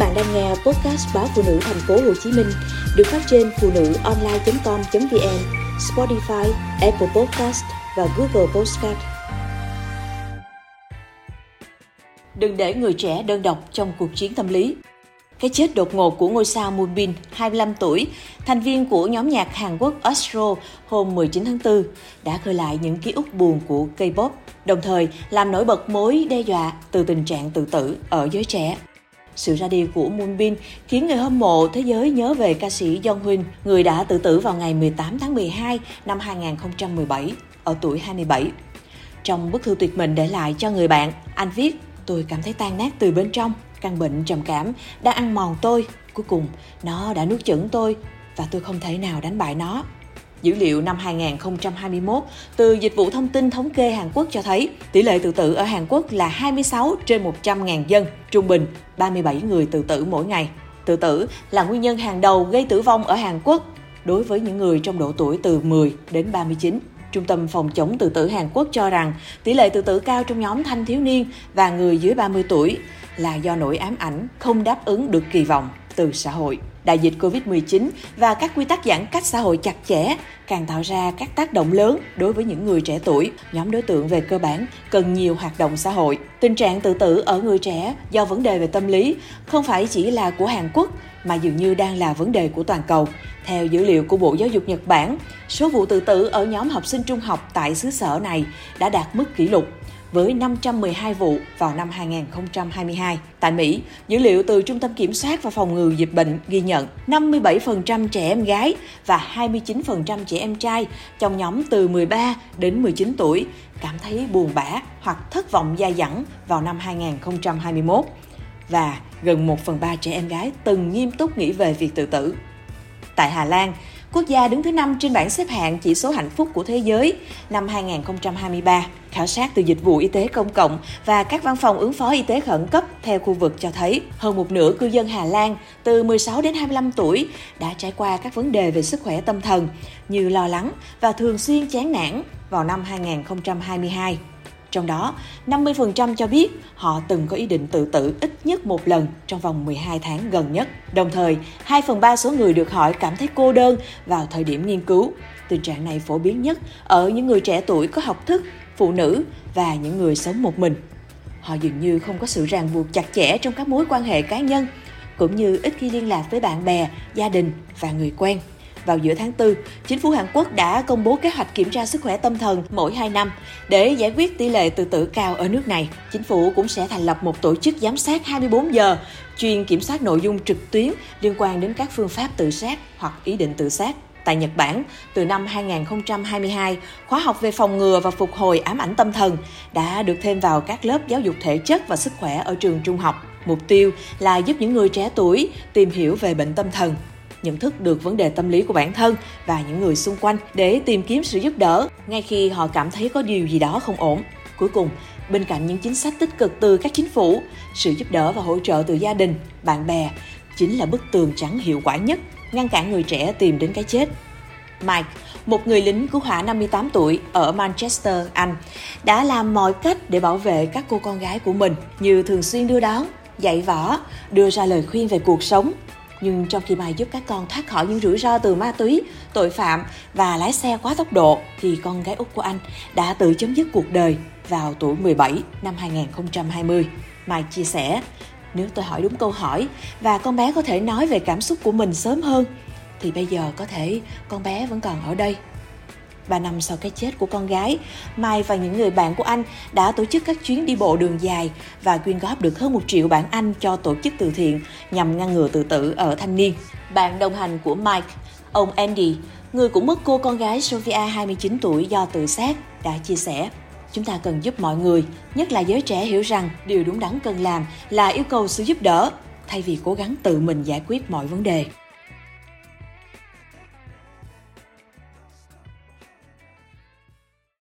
bạn đang nghe podcast báo phụ nữ thành phố Hồ Chí Minh được phát trên phụ nữ online.com.vn, Spotify, Apple Podcast và Google Podcast. Đừng để người trẻ đơn độc trong cuộc chiến tâm lý. Cái chết đột ngột của ngôi sao Moonbin, 25 tuổi, thành viên của nhóm nhạc Hàn Quốc Astro hôm 19 tháng 4, đã khơi lại những ký ức buồn của K-pop, đồng thời làm nổi bật mối đe dọa từ tình trạng tự tử ở giới trẻ. Sự ra đi của Moonbin khiến người hâm mộ thế giới nhớ về ca sĩ Jong Huynh, người đã tự tử vào ngày 18 tháng 12 năm 2017 ở tuổi 27. Trong bức thư tuyệt mệnh để lại cho người bạn, anh viết: "Tôi cảm thấy tan nát từ bên trong, căn bệnh trầm cảm đã ăn mòn tôi, cuối cùng nó đã nuốt chửng tôi và tôi không thể nào đánh bại nó." Dữ liệu năm 2021 từ Dịch vụ Thông tin Thống kê Hàn Quốc cho thấy tỷ lệ tự tử ở Hàn Quốc là 26 trên 100.000 dân, trung bình 37 người tự tử mỗi ngày. Tự tử là nguyên nhân hàng đầu gây tử vong ở Hàn Quốc đối với những người trong độ tuổi từ 10 đến 39. Trung tâm Phòng chống tự tử Hàn Quốc cho rằng tỷ lệ tự tử cao trong nhóm thanh thiếu niên và người dưới 30 tuổi là do nỗi ám ảnh không đáp ứng được kỳ vọng từ xã hội. Đại dịch Covid-19 và các quy tắc giãn cách xã hội chặt chẽ càng tạo ra các tác động lớn đối với những người trẻ tuổi. Nhóm đối tượng về cơ bản cần nhiều hoạt động xã hội. Tình trạng tự tử ở người trẻ do vấn đề về tâm lý không phải chỉ là của Hàn Quốc mà dường như đang là vấn đề của toàn cầu. Theo dữ liệu của Bộ Giáo dục Nhật Bản, số vụ tự tử ở nhóm học sinh trung học tại xứ sở này đã đạt mức kỷ lục với 512 vụ vào năm 2022. Tại Mỹ, dữ liệu từ Trung tâm Kiểm soát và Phòng ngừa Dịch bệnh ghi nhận 57% trẻ em gái và 29% trẻ em trai trong nhóm từ 13 đến 19 tuổi cảm thấy buồn bã hoặc thất vọng dai dẳng vào năm 2021 và gần 1 phần 3 trẻ em gái từng nghiêm túc nghĩ về việc tự tử. Tại Hà Lan, quốc gia đứng thứ năm trên bảng xếp hạng chỉ số hạnh phúc của thế giới năm 2023. Khảo sát từ Dịch vụ Y tế Công cộng và các văn phòng ứng phó y tế khẩn cấp theo khu vực cho thấy hơn một nửa cư dân Hà Lan từ 16 đến 25 tuổi đã trải qua các vấn đề về sức khỏe tâm thần như lo lắng và thường xuyên chán nản vào năm 2022. Trong đó, 50% cho biết họ từng có ý định tự tử ít nhất một lần trong vòng 12 tháng gần nhất. Đồng thời, 2 phần 3 số người được hỏi cảm thấy cô đơn vào thời điểm nghiên cứu. Tình trạng này phổ biến nhất ở những người trẻ tuổi có học thức, phụ nữ và những người sống một mình. Họ dường như không có sự ràng buộc chặt chẽ trong các mối quan hệ cá nhân, cũng như ít khi liên lạc với bạn bè, gia đình và người quen. Vào giữa tháng 4, chính phủ Hàn Quốc đã công bố kế hoạch kiểm tra sức khỏe tâm thần mỗi 2 năm để giải quyết tỷ lệ tự tử cao ở nước này. Chính phủ cũng sẽ thành lập một tổ chức giám sát 24 giờ chuyên kiểm soát nội dung trực tuyến liên quan đến các phương pháp tự sát hoặc ý định tự sát. Tại Nhật Bản, từ năm 2022, khóa học về phòng ngừa và phục hồi ám ảnh tâm thần đã được thêm vào các lớp giáo dục thể chất và sức khỏe ở trường trung học. Mục tiêu là giúp những người trẻ tuổi tìm hiểu về bệnh tâm thần nhận thức được vấn đề tâm lý của bản thân và những người xung quanh để tìm kiếm sự giúp đỡ ngay khi họ cảm thấy có điều gì đó không ổn. Cuối cùng, bên cạnh những chính sách tích cực từ các chính phủ, sự giúp đỡ và hỗ trợ từ gia đình, bạn bè chính là bức tường trắng hiệu quả nhất ngăn cản người trẻ tìm đến cái chết. Mike, một người lính cứu hỏa 58 tuổi ở Manchester, Anh, đã làm mọi cách để bảo vệ các cô con gái của mình như thường xuyên đưa đón, dạy võ, đưa ra lời khuyên về cuộc sống nhưng trong khi mày giúp các con thoát khỏi những rủi ro từ ma túy, tội phạm và lái xe quá tốc độ, thì con gái út của anh đã tự chấm dứt cuộc đời vào tuổi 17 năm 2020. Mai chia sẻ, nếu tôi hỏi đúng câu hỏi và con bé có thể nói về cảm xúc của mình sớm hơn, thì bây giờ có thể con bé vẫn còn ở đây 3 năm sau cái chết của con gái, Mai và những người bạn của anh đã tổ chức các chuyến đi bộ đường dài và quyên góp được hơn một triệu bảng Anh cho tổ chức từ thiện nhằm ngăn ngừa tự tử ở thanh niên. Bạn đồng hành của Mike, ông Andy, người cũng mất cô con gái Sophia 29 tuổi do tự sát, đã chia sẻ. Chúng ta cần giúp mọi người, nhất là giới trẻ hiểu rằng điều đúng đắn cần làm là yêu cầu sự giúp đỡ, thay vì cố gắng tự mình giải quyết mọi vấn đề.